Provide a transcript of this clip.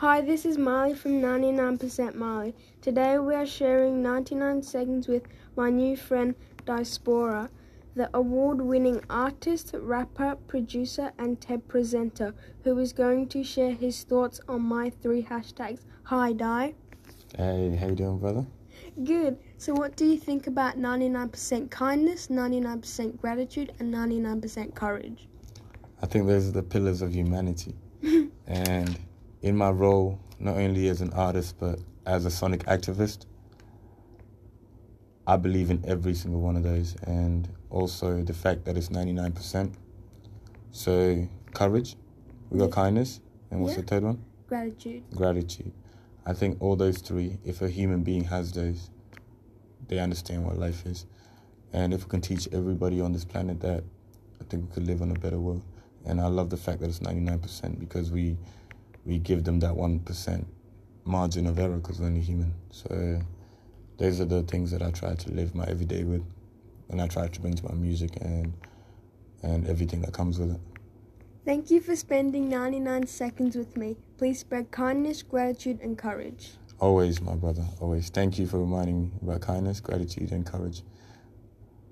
Hi, this is Marley from 99% Marley. Today we are sharing 99 seconds with my new friend Diaspora, the award winning artist, rapper, producer, and TED presenter, who is going to share his thoughts on my three hashtags. Hi, Di. Hey, how you doing, brother? Good. So, what do you think about 99% kindness, 99% gratitude, and 99% courage? I think those are the pillars of humanity. and in my role, not only as an artist, but as a sonic activist, I believe in every single one of those. And also the fact that it's 99%. So, courage, we got Yeah. kindness, and what's Yeah. the third one? Gratitude. Gratitude. I think all those three, if a human being has those, they understand what life is. And if we can teach everybody on this planet that, I think we could live on a better world. And I love the fact that it's 99% because we we give them that 1% margin of error because we're only human. So those are the things that I try to live my everyday with and I try to bring to my music and and everything that comes with it. Thank you for spending 99 seconds with me. Please spread kindness, gratitude, and courage. Always, my brother, always. Thank you for reminding me about kindness, gratitude, and courage.